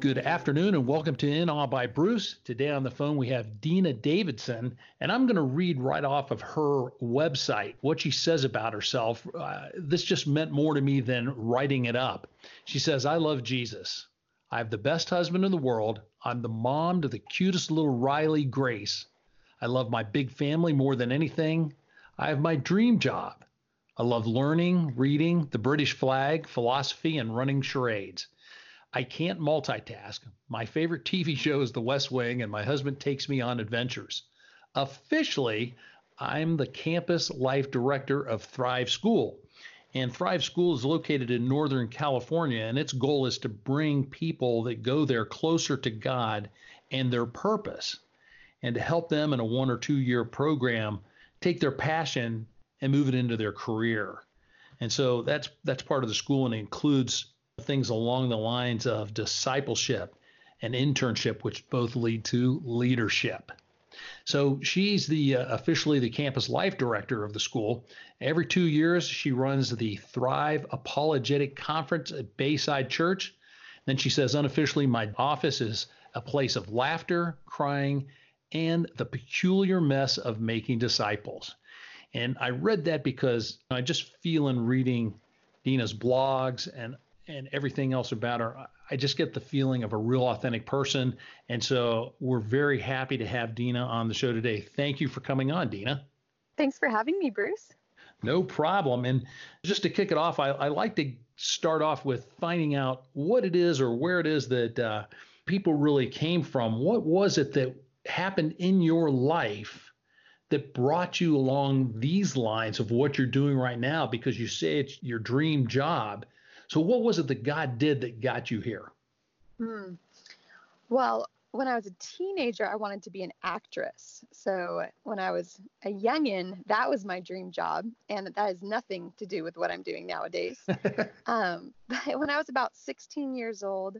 Good afternoon and welcome to In Awe by Bruce. Today on the phone we have Dina Davidson, and I'm going to read right off of her website what she says about herself. Uh, this just meant more to me than writing it up. She says, I love Jesus. I have the best husband in the world. I'm the mom to the cutest little Riley Grace. I love my big family more than anything. I have my dream job. I love learning, reading, the British flag, philosophy, and running charades. I can't multitask. My favorite TV show is The West Wing, and my husband takes me on adventures. Officially, I'm the campus life director of Thrive School. And Thrive School is located in Northern California, and its goal is to bring people that go there closer to God and their purpose, and to help them in a one or two year program take their passion and move it into their career. And so that's that's part of the school, and includes things along the lines of discipleship and internship, which both lead to leadership. So she's the uh, officially the campus life director of the school. Every two years, she runs the Thrive Apologetic Conference at Bayside Church. Then she says, unofficially, my office is a place of laughter, crying, and the peculiar mess of making disciples. And I read that because I just feel in reading Dina's blogs and and everything else about her, I just get the feeling of a real authentic person. And so we're very happy to have Dina on the show today. Thank you for coming on, Dina. Thanks for having me, Bruce. No problem. And just to kick it off, I, I like to start off with finding out what it is or where it is that uh, people really came from. What was it that happened in your life that brought you along these lines of what you're doing right now? Because you say it's your dream job so, what was it that God did that got you here? Hmm. Well, when I was a teenager, I wanted to be an actress. So, when I was a youngin, that was my dream job. And that has nothing to do with what I'm doing nowadays. um, but when I was about 16 years old,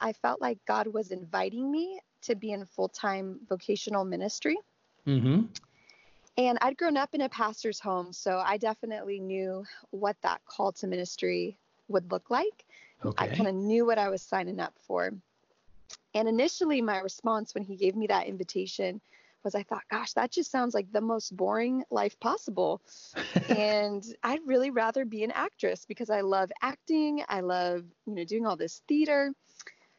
I felt like God was inviting me to be in full time vocational ministry. Mm-hmm. And I'd grown up in a pastor's home, so I definitely knew what that call to ministry would look like. Okay. I kind of knew what I was signing up for. And initially, my response when he gave me that invitation was I thought, gosh, that just sounds like the most boring life possible. and I'd really rather be an actress because I love acting. I love, you know, doing all this theater.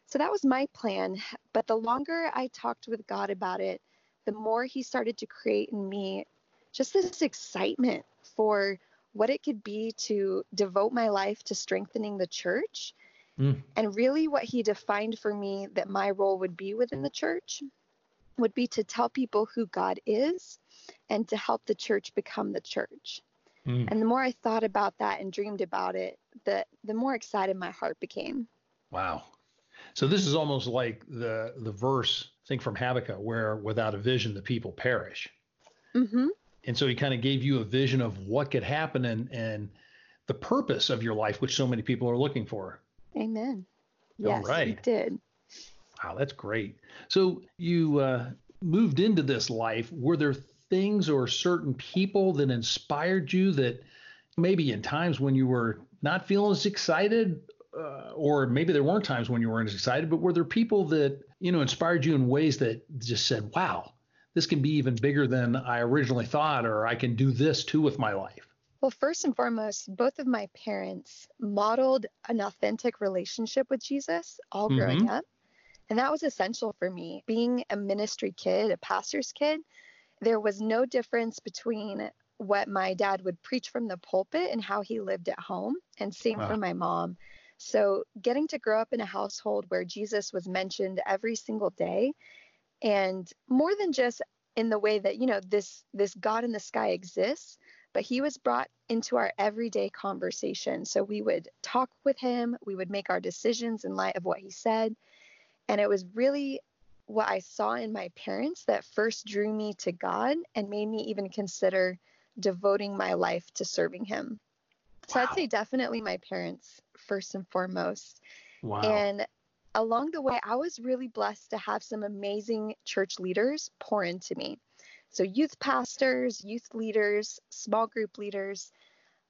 So that was my plan. But the longer I talked with God about it, the more he started to create in me just this excitement for what it could be to devote my life to strengthening the church. Mm. And really, what he defined for me that my role would be within the church would be to tell people who God is and to help the church become the church. Mm. And the more I thought about that and dreamed about it, the the more excited my heart became. Wow. So this is almost like the the verse, I think from Habakkuk, where without a vision the people perish. Mm-hmm and so he kind of gave you a vision of what could happen and and the purpose of your life, which so many people are looking for. Amen. Yes, All right. he did. Wow, that's great. So you uh, moved into this life. Were there things or certain people that inspired you that maybe in times when you were not feeling as excited, uh, or maybe there weren't times when you weren't as excited, but were there people that you know inspired you in ways that just said, "Wow, this can be even bigger than I originally thought, or I can do this too with my life? Well, first and foremost, both of my parents modeled an authentic relationship with Jesus all growing mm-hmm. up. And that was essential for me. Being a ministry kid, a pastor's kid, there was no difference between what my dad would preach from the pulpit and how he lived at home, and same wow. for my mom. So, getting to grow up in a household where Jesus was mentioned every single day and more than just in the way that you know this this god in the sky exists but he was brought into our everyday conversation so we would talk with him we would make our decisions in light of what he said and it was really what I saw in my parents that first drew me to God and made me even consider devoting my life to serving Him. So wow. I'd say definitely my parents first and foremost. Wow. And along the way, I was really blessed to have some amazing church leaders pour into me. So, youth pastors, youth leaders, small group leaders,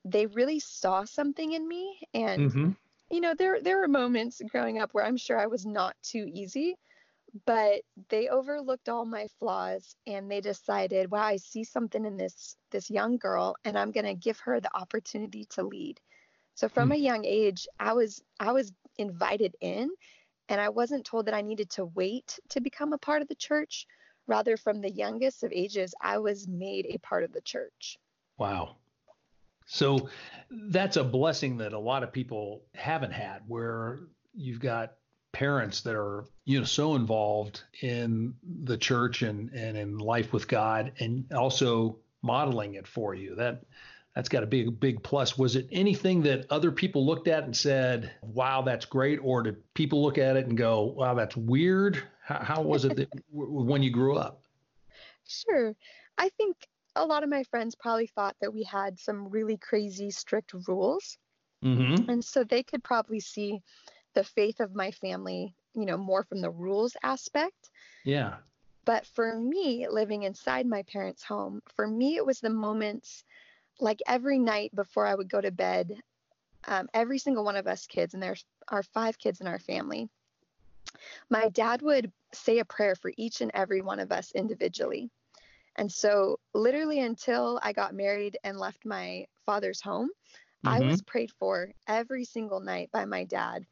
they really saw something in me. And, mm-hmm. you know, there, there were moments growing up where I'm sure I was not too easy, but they overlooked all my flaws and they decided, wow, I see something in this, this young girl and I'm going to give her the opportunity to lead. So from mm. a young age, I was, I was invited in and I wasn't told that I needed to wait to become a part of the church. Rather, from the youngest of ages, I was made a part of the church. Wow. So that's a blessing that a lot of people haven't had, where you've got parents that are you know so involved in the church and and in life with God and also modeling it for you that that's got to be a big plus. Was it anything that other people looked at and said, "Wow, that's great," or did people look at it and go, "Wow, that's weird"? How, how was it that, when you grew up? Sure, I think a lot of my friends probably thought that we had some really crazy strict rules, mm-hmm. and so they could probably see the faith of my family, you know, more from the rules aspect. Yeah. But for me, living inside my parents' home, for me, it was the moments like every night before I would go to bed, um, every single one of us kids, and there are five kids in our family, my dad would say a prayer for each and every one of us individually. And so, literally, until I got married and left my father's home, mm-hmm. I was prayed for every single night by my dad.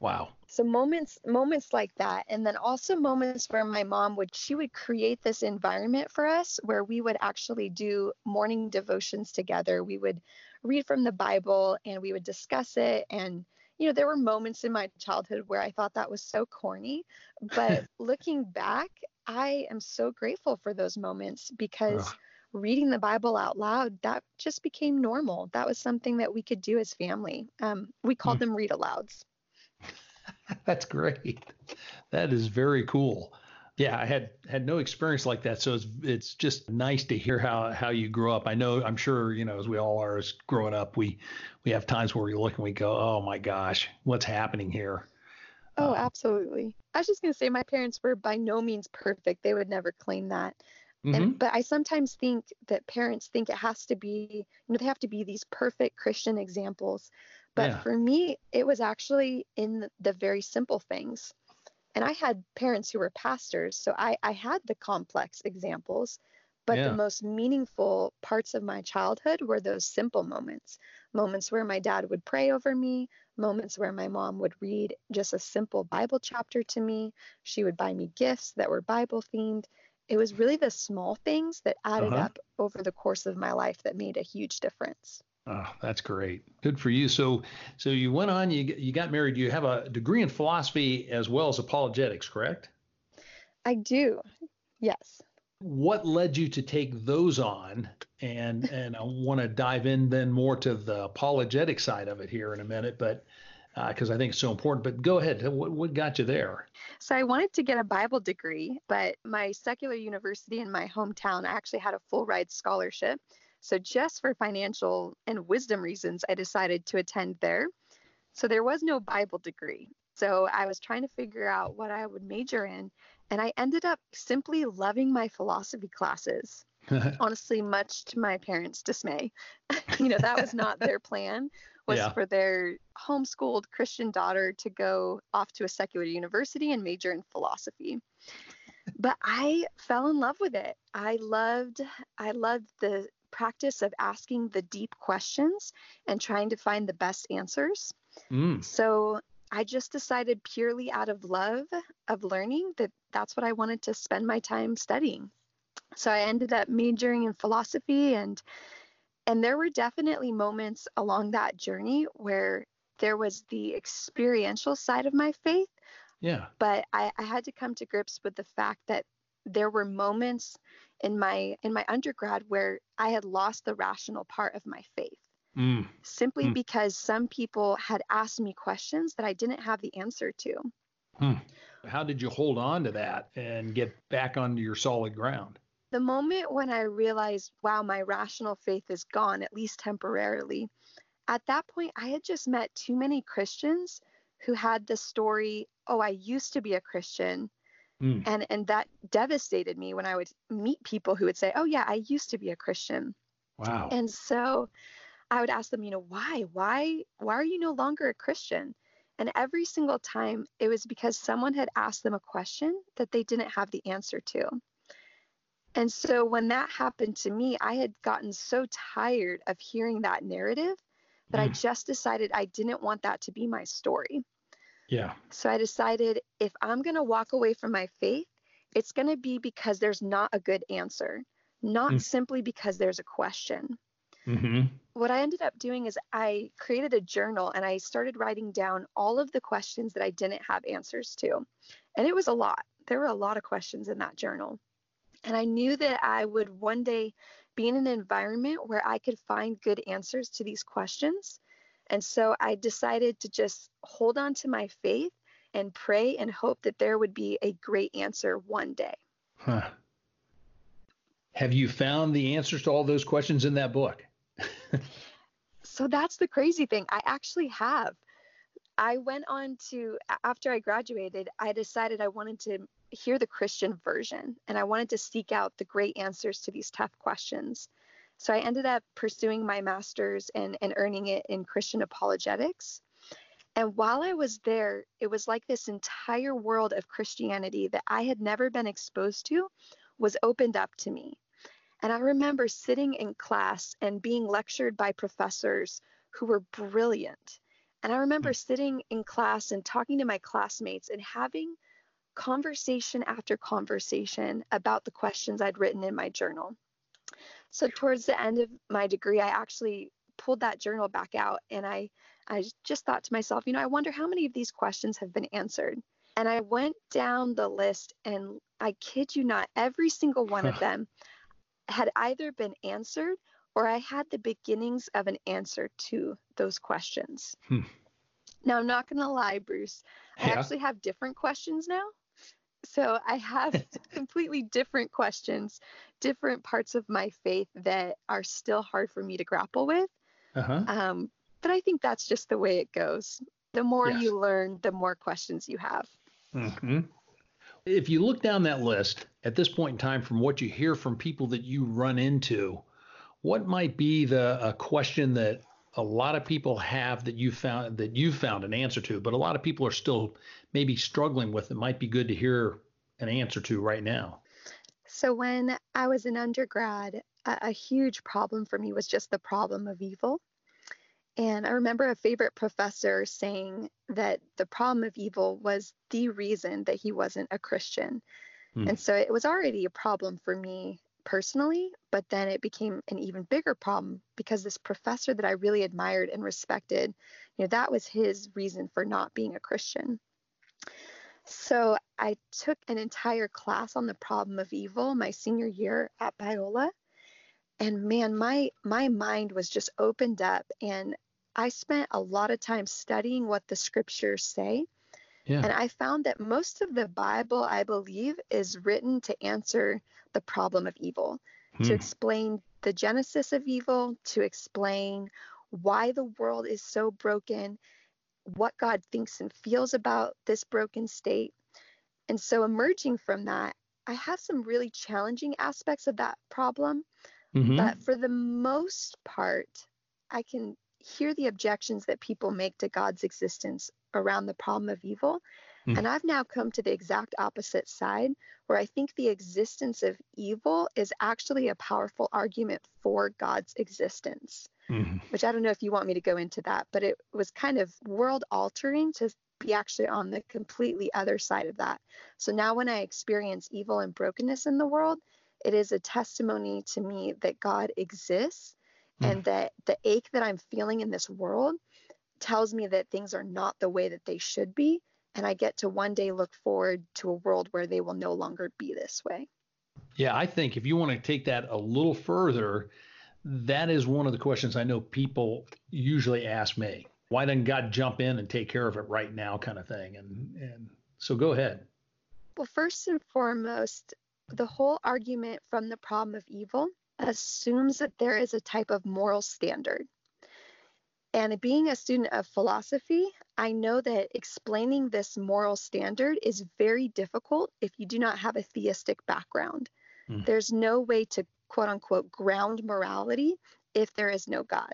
Wow. So moments moments like that and then also moments where my mom would she would create this environment for us where we would actually do morning devotions together. We would read from the Bible and we would discuss it and you know there were moments in my childhood where I thought that was so corny, but looking back, I am so grateful for those moments because Ugh. reading the Bible out loud that just became normal. That was something that we could do as family. Um, we called mm. them read alouds. That's great. That is very cool. Yeah, I had had no experience like that, so it's it's just nice to hear how how you grow up. I know, I'm sure, you know, as we all are as growing up, we we have times where we look and we go, oh my gosh, what's happening here? Oh, uh, absolutely. I was just gonna say, my parents were by no means perfect. They would never claim that. Mm-hmm. And but I sometimes think that parents think it has to be, you know, they have to be these perfect Christian examples. But yeah. for me, it was actually in the very simple things. And I had parents who were pastors, so I, I had the complex examples. But yeah. the most meaningful parts of my childhood were those simple moments moments where my dad would pray over me, moments where my mom would read just a simple Bible chapter to me. She would buy me gifts that were Bible themed. It was really the small things that added uh-huh. up over the course of my life that made a huge difference. Oh, that's great. Good for you. So, so you went on. You you got married. You have a degree in philosophy as well as apologetics, correct? I do. Yes. What led you to take those on? And and I want to dive in then more to the apologetic side of it here in a minute, but because uh, I think it's so important. But go ahead. What, what got you there? So I wanted to get a Bible degree, but my secular university in my hometown, I actually had a full ride scholarship. So, just for financial and wisdom reasons, I decided to attend there. So, there was no Bible degree. So, I was trying to figure out what I would major in. And I ended up simply loving my philosophy classes. Honestly, much to my parents' dismay. you know, that was not their plan was yeah. for their homeschooled Christian daughter to go off to a secular university and major in philosophy. But I fell in love with it. I loved I loved the practice of asking the deep questions and trying to find the best answers. Mm. So I just decided purely out of love of learning that that's what I wanted to spend my time studying. So I ended up majoring in philosophy and and there were definitely moments along that journey where there was the experiential side of my faith. Yeah. But I, I had to come to grips with the fact that there were moments in my in my undergrad where I had lost the rational part of my faith. Mm. Simply mm. because some people had asked me questions that I didn't have the answer to. Mm. How did you hold on to that and get back onto your solid ground? The moment when I realized, wow, my rational faith is gone, at least temporarily, at that point, I had just met too many Christians who had the story, oh, I used to be a Christian. Mm. And and that devastated me when I would meet people who would say, "Oh yeah, I used to be a Christian." Wow. And so I would ask them, you know, why? Why why are you no longer a Christian? And every single time it was because someone had asked them a question that they didn't have the answer to. And so when that happened to me, I had gotten so tired of hearing that narrative that mm. I just decided I didn't want that to be my story. Yeah. So I decided if I'm going to walk away from my faith, it's going to be because there's not a good answer, not mm. simply because there's a question. Mm-hmm. What I ended up doing is I created a journal and I started writing down all of the questions that I didn't have answers to. And it was a lot. There were a lot of questions in that journal. And I knew that I would one day be in an environment where I could find good answers to these questions. And so I decided to just hold on to my faith and pray and hope that there would be a great answer one day. Huh. Have you found the answers to all those questions in that book? so that's the crazy thing. I actually have. I went on to, after I graduated, I decided I wanted to hear the Christian version and I wanted to seek out the great answers to these tough questions. So I ended up pursuing my master's and, and earning it in Christian apologetics. And while I was there, it was like this entire world of Christianity that I had never been exposed to was opened up to me. And I remember sitting in class and being lectured by professors who were brilliant. And I remember hmm. sitting in class and talking to my classmates and having conversation after conversation about the questions I'd written in my journal. So towards the end of my degree, I actually pulled that journal back out and I I just thought to myself, you know, I wonder how many of these questions have been answered. And I went down the list and I kid you not, every single one of them had either been answered or I had the beginnings of an answer to those questions. Hmm. Now, I'm not going to lie, Bruce. I actually have different questions now. So I have completely different questions, different parts of my faith that are still hard for me to grapple with. Uh-huh. Um, but I think that's just the way it goes. The more yes. you learn, the more questions you have. Mm-hmm. If you look down that list at this point in time, from what you hear from people that you run into, what might be the a question that a lot of people have that you found that you found an answer to, but a lot of people are still maybe struggling with? It might be good to hear an answer to right now. So when I was an undergrad, a, a huge problem for me was just the problem of evil. And I remember a favorite professor saying that the problem of evil was the reason that he wasn't a Christian. Hmm. And so it was already a problem for me personally, but then it became an even bigger problem because this professor that I really admired and respected, you know, that was his reason for not being a Christian. So I took an entire class on the problem of evil my senior year at Biola. And man, my my mind was just opened up and I spent a lot of time studying what the scriptures say. Yeah. And I found that most of the Bible, I believe, is written to answer the problem of evil, hmm. to explain the genesis of evil, to explain why the world is so broken, what God thinks and feels about this broken state. And so, emerging from that, I have some really challenging aspects of that problem. Mm-hmm. But for the most part, I can hear the objections that people make to God's existence around the problem of evil. Mm. And I've now come to the exact opposite side where I think the existence of evil is actually a powerful argument for God's existence. Mm. Which I don't know if you want me to go into that, but it was kind of world altering to be actually on the completely other side of that. So now when I experience evil and brokenness in the world, it is a testimony to me that God exists mm. and that the ache that I'm feeling in this world tells me that things are not the way that they should be. And I get to one day look forward to a world where they will no longer be this way. Yeah, I think if you want to take that a little further, that is one of the questions I know people usually ask me. Why doesn't God jump in and take care of it right now, kind of thing? And and So go ahead. Well, first and foremost, the whole argument from the problem of evil assumes that there is a type of moral standard. And being a student of philosophy, I know that explaining this moral standard is very difficult if you do not have a theistic background. Mm. There's no way to quote unquote ground morality if there is no God.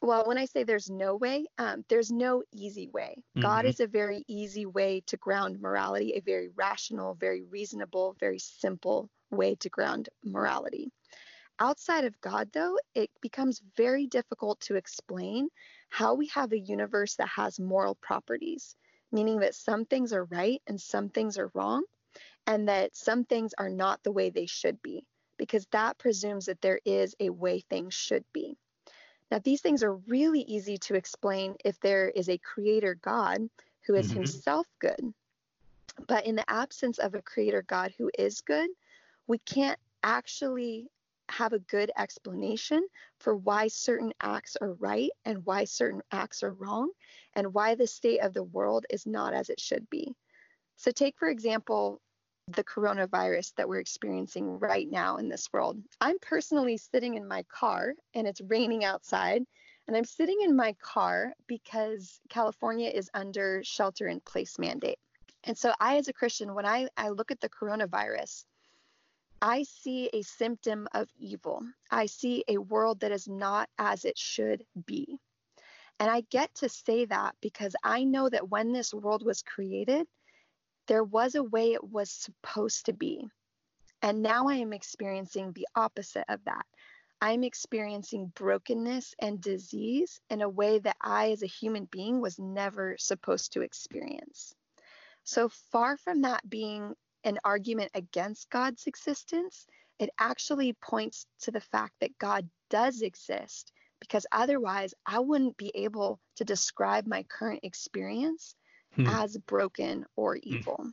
Well, when I say there's no way, um, there's no easy way. Mm-hmm. God is a very easy way to ground morality, a very rational, very reasonable, very simple way to ground morality. Outside of God, though, it becomes very difficult to explain how we have a universe that has moral properties, meaning that some things are right and some things are wrong, and that some things are not the way they should be, because that presumes that there is a way things should be. Now, these things are really easy to explain if there is a creator God who is mm-hmm. himself good. But in the absence of a creator God who is good, we can't actually have a good explanation for why certain acts are right and why certain acts are wrong and why the state of the world is not as it should be. So, take for example the coronavirus that we're experiencing right now in this world. I'm personally sitting in my car and it's raining outside. And I'm sitting in my car because California is under shelter in place mandate. And so, I, as a Christian, when I, I look at the coronavirus, I see a symptom of evil. I see a world that is not as it should be. And I get to say that because I know that when this world was created, there was a way it was supposed to be. And now I am experiencing the opposite of that. I'm experiencing brokenness and disease in a way that I, as a human being, was never supposed to experience. So far from that being an argument against God's existence, it actually points to the fact that God does exist, because otherwise I wouldn't be able to describe my current experience hmm. as broken or hmm. evil.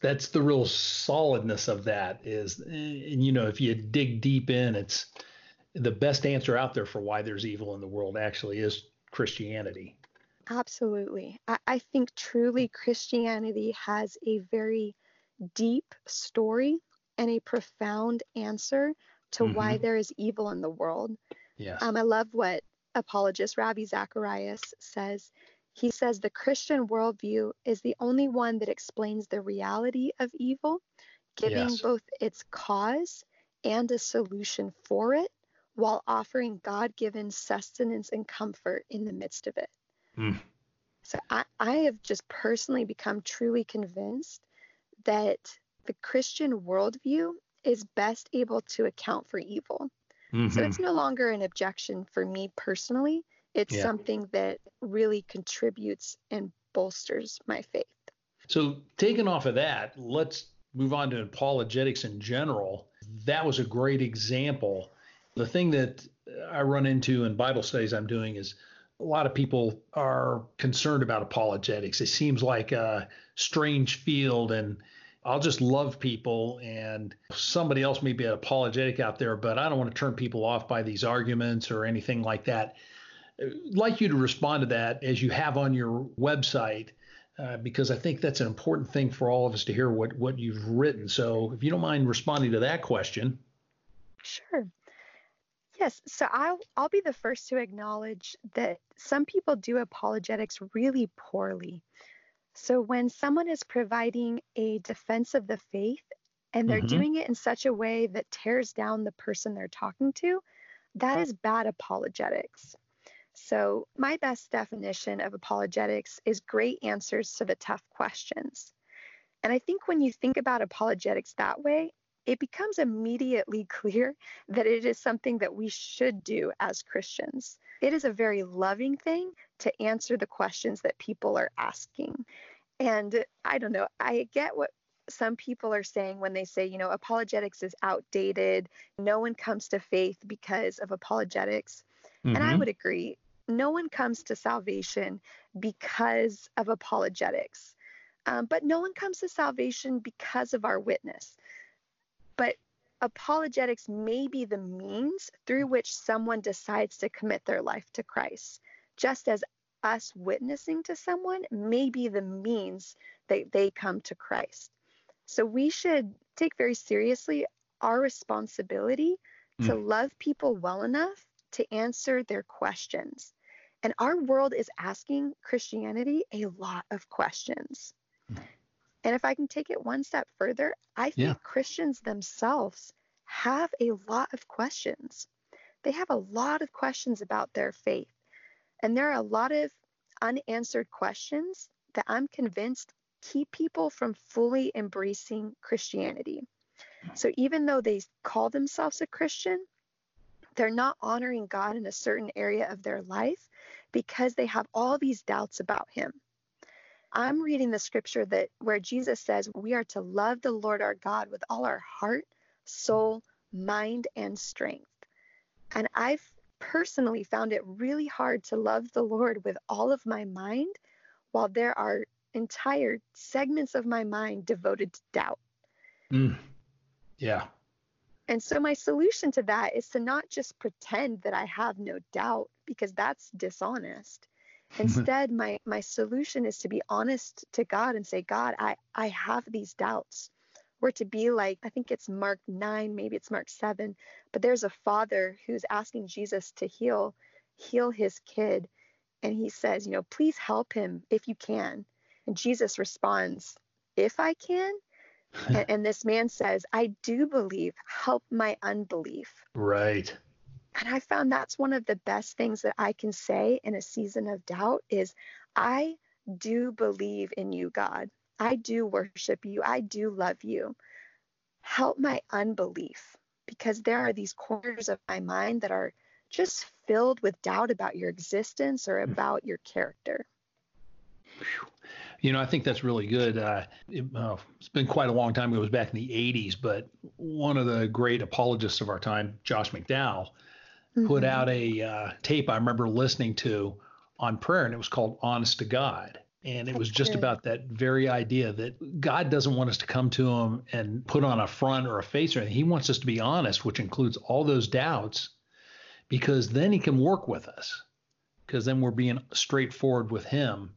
That's the real solidness of that is, and you know, if you dig deep in, it's the best answer out there for why there's evil in the world actually is Christianity. Absolutely. I, I think truly Christianity has a very deep story and a profound answer to mm-hmm. why there is evil in the world. Yes. Um, I love what apologist Ravi Zacharias says. He says the Christian worldview is the only one that explains the reality of evil, giving yes. both its cause and a solution for it, while offering God given sustenance and comfort in the midst of it. Mm. So I, I have just personally become truly convinced that the Christian worldview is best able to account for evil. Mm-hmm. So it's no longer an objection for me personally. It's yeah. something that really contributes and bolsters my faith. So, taking off of that, let's move on to apologetics in general. That was a great example. The thing that I run into in Bible studies I'm doing is a lot of people are concerned about apologetics. It seems like a strange field and I'll just love people and somebody else may be an apologetic out there, but I don't want to turn people off by these arguments or anything like that. I'd like you to respond to that as you have on your website, uh, because I think that's an important thing for all of us to hear what, what you've written. So if you don't mind responding to that question. Sure. Yes, so I'll I'll be the first to acknowledge that some people do apologetics really poorly. So when someone is providing a defense of the faith and they're mm-hmm. doing it in such a way that tears down the person they're talking to, that is bad apologetics. So, my best definition of apologetics is great answers to the tough questions. And I think when you think about apologetics that way, it becomes immediately clear that it is something that we should do as Christians. It is a very loving thing to answer the questions that people are asking. And I don't know, I get what some people are saying when they say, you know, apologetics is outdated. No one comes to faith because of apologetics. Mm-hmm. And I mm-hmm. would agree. No one comes to salvation because of apologetics. Um, but no one comes to salvation because of our witness. But apologetics may be the means through which someone decides to commit their life to Christ, just as us witnessing to someone may be the means that they come to Christ. So we should take very seriously our responsibility mm. to love people well enough to answer their questions. And our world is asking Christianity a lot of questions. Mm. And if I can take it one step further, I think yeah. Christians themselves have a lot of questions. They have a lot of questions about their faith. And there are a lot of unanswered questions that I'm convinced keep people from fully embracing Christianity. So even though they call themselves a Christian, they're not honoring God in a certain area of their life because they have all these doubts about him. I'm reading the scripture that where Jesus says we are to love the Lord our God with all our heart, soul, mind, and strength. And I've personally found it really hard to love the Lord with all of my mind while there are entire segments of my mind devoted to doubt. Mm. Yeah. And so my solution to that is to not just pretend that I have no doubt because that's dishonest. Mm-hmm. Instead, my my solution is to be honest to God and say, God, I I have these doubts. Or to be like, I think it's Mark 9, maybe it's Mark 7, but there's a father who's asking Jesus to heal heal his kid and he says, you know, please help him if you can. And Jesus responds, if I can. and, and this man says, I do believe, help my unbelief. Right. And I found that's one of the best things that I can say in a season of doubt is I do believe in you, God. I do worship you. I do love you. Help my unbelief because there are these corners of my mind that are just filled with doubt about your existence or hmm. about your character. You know, I think that's really good. Uh, it, uh, it's been quite a long time. It was back in the 80s, but one of the great apologists of our time, Josh McDowell, mm-hmm. put out a uh, tape I remember listening to on prayer, and it was called Honest to God. And it was just about that very idea that God doesn't want us to come to Him and put on a front or a face or anything. He wants us to be honest, which includes all those doubts, because then He can work with us, because then we're being straightforward with Him.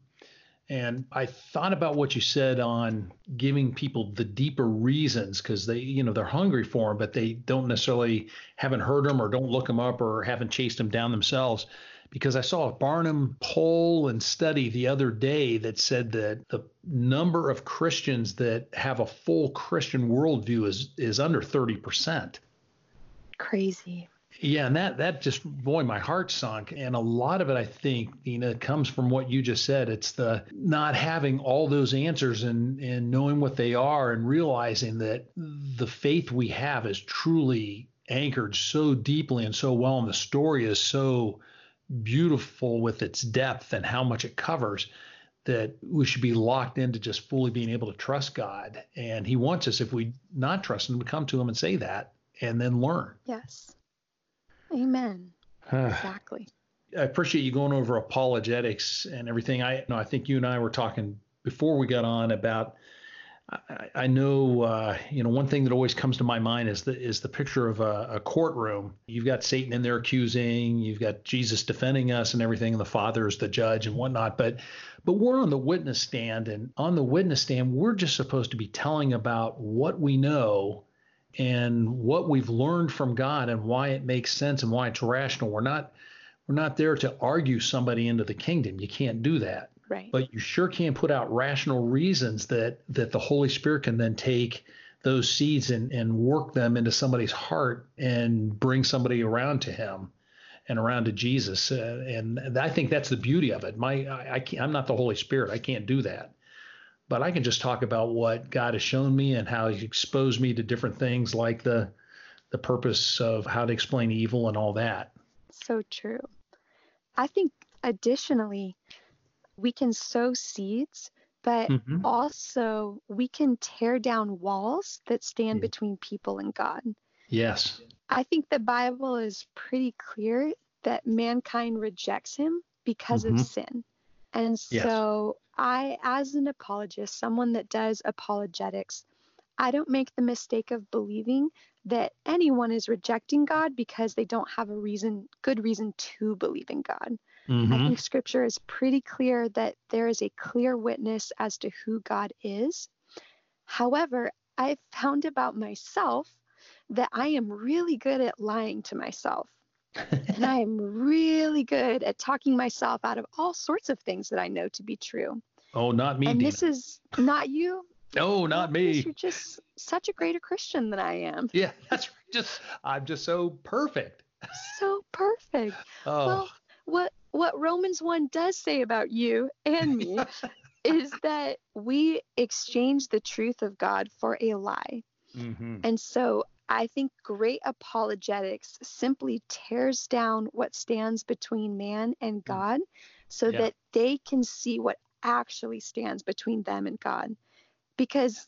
And I thought about what you said on giving people the deeper reasons because they, you know, they're hungry for them, but they don't necessarily haven't heard them or don't look them up or haven't chased them down themselves because I saw a Barna poll and study the other day that said that the number of Christians that have a full Christian worldview is is under 30%. Crazy. Yeah, and that that just boy, my heart sunk. And a lot of it, I think, Nina, comes from what you just said. It's the not having all those answers and and knowing what they are and realizing that the faith we have is truly anchored so deeply and so well, and the story is so beautiful with its depth and how much it covers that we should be locked into just fully being able to trust God. And He wants us, if we not trust Him, to come to Him and say that and then learn. Yes. Amen. exactly. I appreciate you going over apologetics and everything. I you know I think you and I were talking before we got on about I, I know, uh, you know, one thing that always comes to my mind is the is the picture of a, a, courtroom. You've got Satan in there accusing, you've got Jesus defending us and everything, and the Father is the judge and whatnot. But but we're on the witness stand, and on the witness stand, we're just supposed to be telling about what we know and what we've learned from God and why it makes sense and why it's rational. We're not we're not there to argue somebody into the kingdom. You can't do that. Right. But you sure can put out rational reasons that that the Holy Spirit can then take those seeds and, and work them into somebody's heart and bring somebody around to him and around to Jesus. Uh, and I think that's the beauty of it. My I, I can't, I'm not the Holy Spirit. I can't do that. But I can just talk about what God has shown me and how He exposed me to different things, like the the purpose of how to explain evil and all that. So true. I think additionally, we can sow seeds, but mm-hmm. also we can tear down walls that stand between people and God. Yes. I think the Bible is pretty clear that mankind rejects him because mm-hmm. of sin. And so yes. I as an apologist, someone that does apologetics, I don't make the mistake of believing that anyone is rejecting God because they don't have a reason good reason to believe in God. Mm-hmm. I think scripture is pretty clear that there is a clear witness as to who God is. However, I've found about myself that I am really good at lying to myself. And I am really good at talking myself out of all sorts of things that I know to be true. Oh, not me. And Dina. this is not you. No, not me. You're just such a greater Christian than I am. Yeah, that's just I'm just so perfect. So perfect. Oh. Well, what what Romans 1 does say about you and me is that we exchange the truth of God for a lie. Mm-hmm. And so I think great apologetics simply tears down what stands between man and mm. God so yeah. that they can see what actually stands between them and God. Because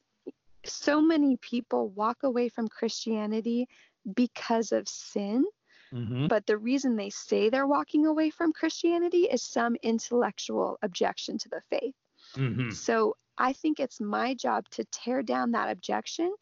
so many people walk away from Christianity because of sin. Mm-hmm. But the reason they say they're walking away from Christianity is some intellectual objection to the faith. Mm-hmm. So I think it's my job to tear down that objection,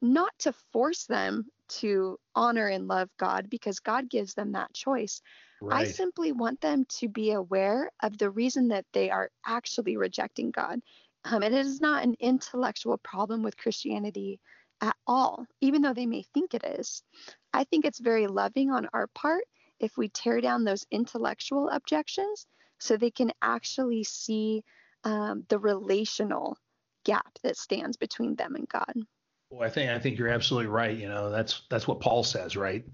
not to force them to honor and love God because God gives them that choice. Right. I simply want them to be aware of the reason that they are actually rejecting God. Um, and it is not an intellectual problem with Christianity at all, even though they may think it is. I think it's very loving on our part if we tear down those intellectual objections so they can actually see um, the relational gap that stands between them and God. Well, I think I think you're absolutely right. You know, that's that's what Paul says, right?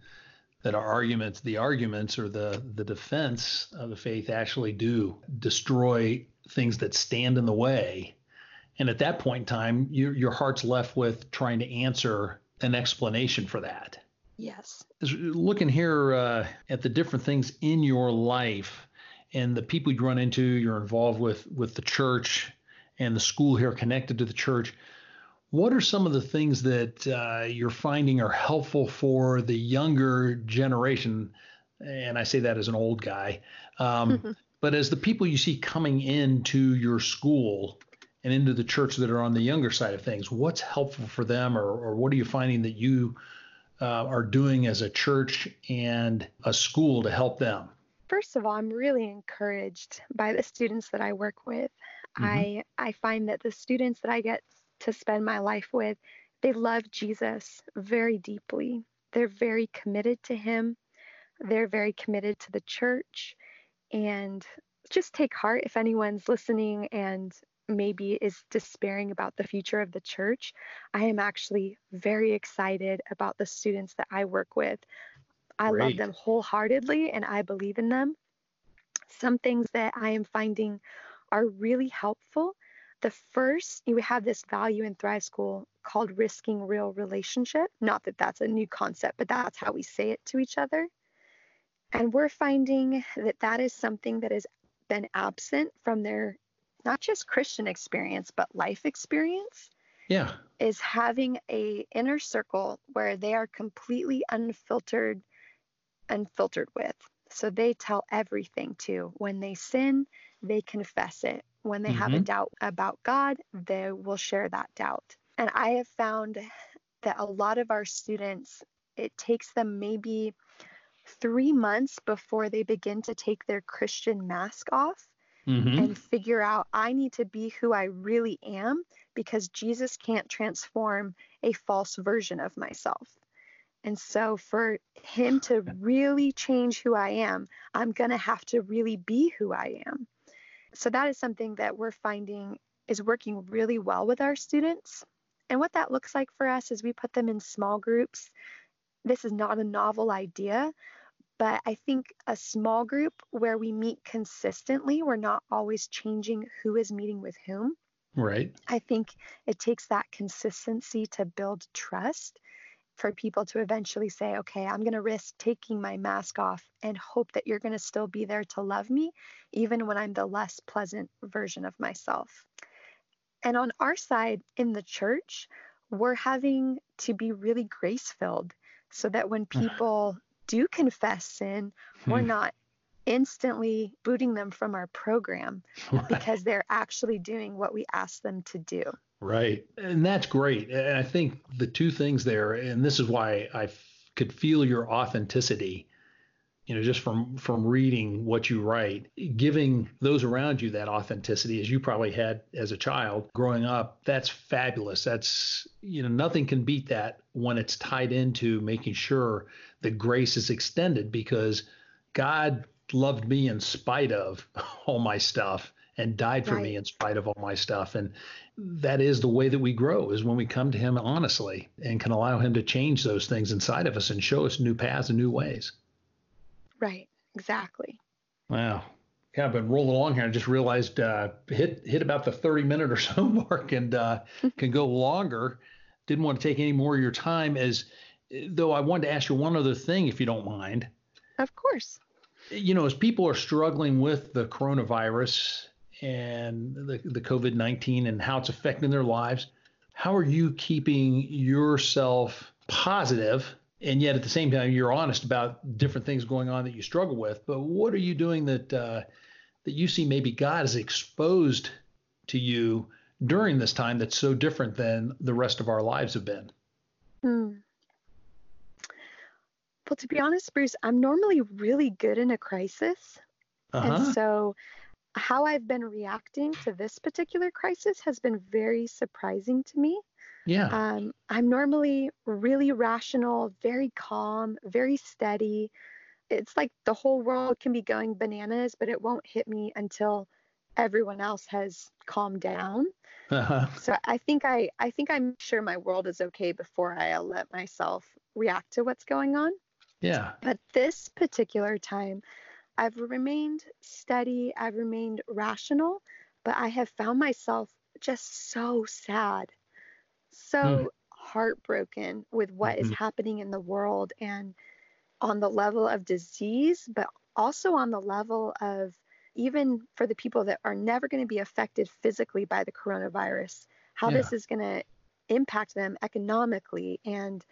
That our arguments, the arguments or the the defense of the faith actually do destroy things that stand in the way. And at that point in time, your your heart's left with trying to answer an explanation for that. Yes. Looking here uh, at the different things in your life and the people you run into, you're involved with with the church and the school here connected to the church. What are some of the things that uh, you're finding are helpful for the younger generation? And I say that as an old guy, um, but as the people you see coming into your school and into the church that are on the younger side of things, what's helpful for them, or, or what are you finding that you uh, are doing as a church and a school to help them? First of all, I'm really encouraged by the students that I work with. Mm-hmm. I I find that the students that I get to spend my life with, they love Jesus very deeply. They're very committed to him. They're very committed to the church and just take heart if anyone's listening and maybe is despairing about the future of the church. I am actually very excited about the students that I work with. I Great. love them wholeheartedly and I believe in them. Some things that I am finding are really helpful. The first, you have this value in Thrive School called risking real relationship. Not that that's a new concept, but that's how we say it to each other. And we're finding that that is something that has been absent from their not just Christian experience, but life experience. Yeah. Is having a inner circle where they are completely unfiltered unfiltered with. So they tell everything to. When they sin, they confess it. When they mm-hmm. have a mm-hmm. doubt about God, they will share that doubt. And I have found that a lot of our students, it takes them maybe three months before they begin to take their Christian mask off mm-hmm. and figure out I need to be who I really am because Jesus can't transform a false version of myself. And so, for him to really change who I am, I'm going to have to really be who I am. So, that is something that we're finding is working really well with our students. And what that looks like for us is we put them in small groups. This is not a novel idea, but I think a small group where we meet consistently, we're not always changing who is meeting with whom. Right. I think it takes that consistency to build trust for people to eventually say, okay, I'm going to risk taking my mask off and hope that you're going to still be there to love me, even when I'm the less pleasant version of myself. And on our side in the church, we're having to be really grace filled so that when people do confess sin, we're hmm. not instantly booting them from our program because they're actually doing what we ask them to do. Right. And that's great. And I think the two things there, and this is why I f- could feel your authenticity you know, just from from reading what you write, giving those around you that authenticity as you probably had as a child growing up, that's fabulous. That's you know, nothing can beat that when it's tied into making sure that grace is extended because God loved me in spite of all my stuff and died for right. me in spite of all my stuff and that is the way that we grow is when we come to him honestly and can allow him to change those things inside of us and show us new paths and new ways Right. Exactly. Wow. Yeah, I've been rolling along here. I just realized uh, hit hit about the 30 minute or so mark and uh, can go longer. Didn't want to take any more of your time as though I wanted to ask you one other thing if you don't mind. Of course. You know, as people are struggling with the coronavirus and the, the COVID 19 and how it's affecting their lives, how are you keeping yourself positive and yet at the same time you're honest about different things going on that you struggle with but what are you doing that uh, that you see maybe god has exposed to you during this time that's so different than the rest of our lives have been hmm. well to be honest bruce i'm normally really good in a crisis uh-huh. and so how i've been reacting to this particular crisis has been very surprising to me yeah. Um, I'm normally really rational, very calm, very steady. It's like the whole world can be going bananas, but it won't hit me until everyone else has calmed down. Uh-huh. So I think I I think I'm sure my world is okay before I let myself react to what's going on. Yeah. But this particular time, I've remained steady, I've remained rational, but I have found myself just so sad so mm. heartbroken with what mm-hmm. is happening in the world and on the level of disease, but also on the level of even for the people that are never going to be affected physically by the coronavirus, how yeah. this is going to impact them economically and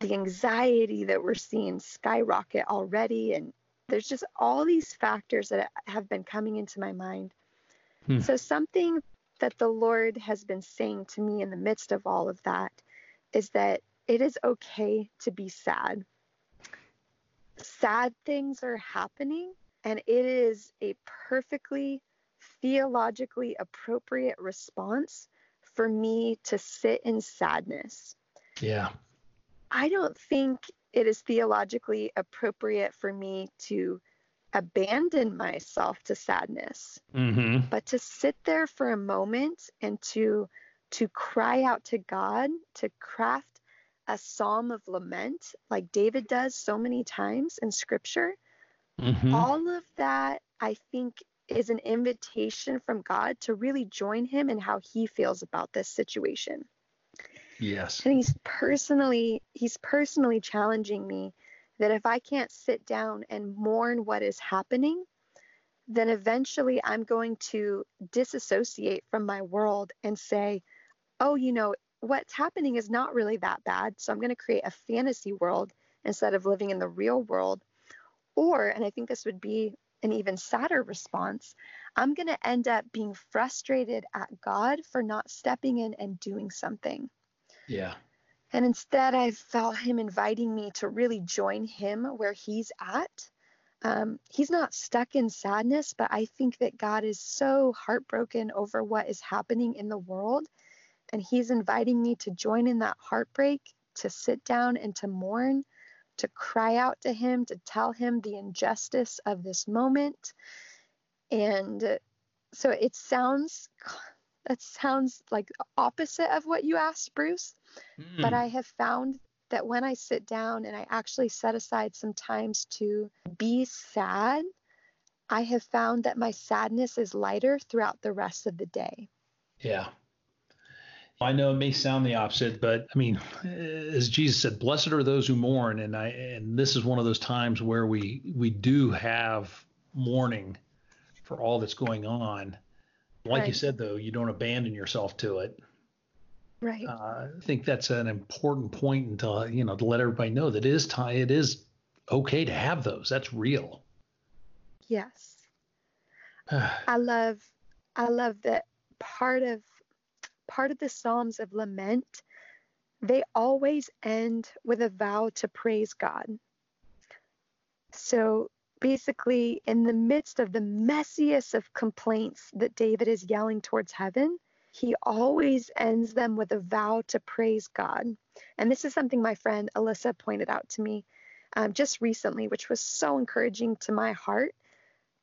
the anxiety that we're seeing skyrocket already. And there's just all these factors that have been coming into my mind. Hmm. So, something that the Lord has been saying to me in the midst of all of that is that it is okay to be sad. Sad things are happening, and it is a perfectly theologically appropriate response for me to sit in sadness. Yeah. I don't think it is theologically appropriate for me to abandon myself to sadness mm-hmm. but to sit there for a moment and to to cry out to god to craft a psalm of lament like david does so many times in scripture mm-hmm. all of that i think is an invitation from god to really join him in how he feels about this situation yes and he's personally he's personally challenging me that if I can't sit down and mourn what is happening, then eventually I'm going to disassociate from my world and say, oh, you know, what's happening is not really that bad. So I'm going to create a fantasy world instead of living in the real world. Or, and I think this would be an even sadder response, I'm going to end up being frustrated at God for not stepping in and doing something. Yeah. And instead, I felt him inviting me to really join him where he's at. Um, he's not stuck in sadness, but I think that God is so heartbroken over what is happening in the world. And he's inviting me to join in that heartbreak, to sit down and to mourn, to cry out to him, to tell him the injustice of this moment. And so it sounds that sounds like opposite of what you asked, Bruce. Mm. But I have found that when I sit down and I actually set aside some times to be sad, I have found that my sadness is lighter throughout the rest of the day. Yeah. I know it may sound the opposite, but I mean, as Jesus said, blessed are those who mourn. And I and this is one of those times where we we do have mourning for all that's going on. Like right. you said, though, you don't abandon yourself to it. Right. Uh, I think that's an important and to you know to let everybody know that it is time. It is okay to have those. That's real. Yes. I love I love that part of part of the Psalms of lament, they always end with a vow to praise God. So basically, in the midst of the messiest of complaints that David is yelling towards heaven, he always ends them with a vow to praise God. And this is something my friend Alyssa pointed out to me um, just recently, which was so encouraging to my heart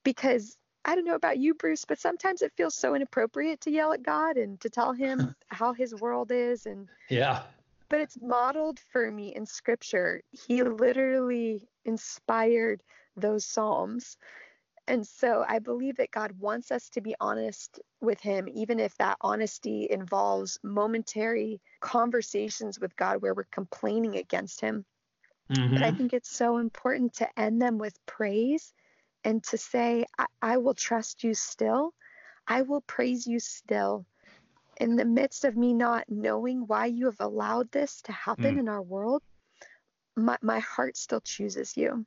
because I don't know about you, Bruce, but sometimes it feels so inappropriate to yell at God and to tell him how his world is. And yeah, but it's modeled for me in scripture. He literally inspired those Psalms. And so I believe that God wants us to be honest with Him, even if that honesty involves momentary conversations with God where we're complaining against Him. Mm-hmm. But I mm-hmm. think it's so important to end them with praise and to say, I, I will trust you still. I will praise you still. In the midst of me not knowing why you have allowed this to happen mm. in our world, my, my heart still chooses you.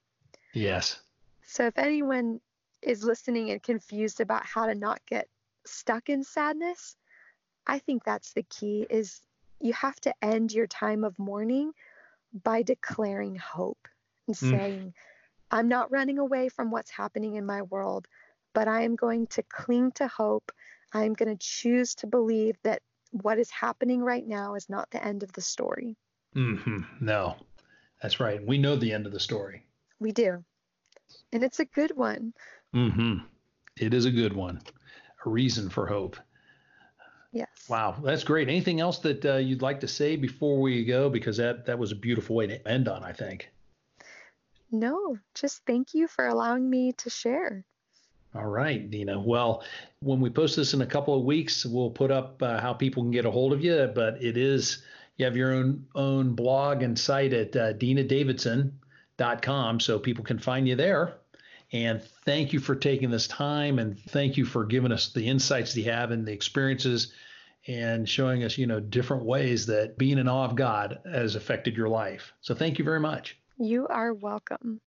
Yes. So if anyone is listening and confused about how to not get stuck in sadness, I think that's the key is you have to end your time of mourning by declaring hope and mm. saying, I'm not running away from what's happening in my world, but I am going to cling to hope. I'm going to choose to believe that what is happening right now is not the end of the story. Mm-hmm. No, that's right. We know the end of the story. We do. And it's a good one. Mm-hmm. It is a good one. A reason for hope. Yes. Wow, that's great. Anything else that uh, you'd like to say before we go? Because that that was a beautiful way to end on. I think. No, just thank you for allowing me to share. All right, Dina. Well, when we post this in a couple of weeks, we'll put up uh, how people can get a hold of you. But it is you have your own own blog and site at uh, dinadavidson.com, so people can find you there. And thank you for taking this time, and thank you for giving us the insights that you have and the experiences, and showing us, you know, different ways that being in awe of God has affected your life. So thank you very much. You are welcome.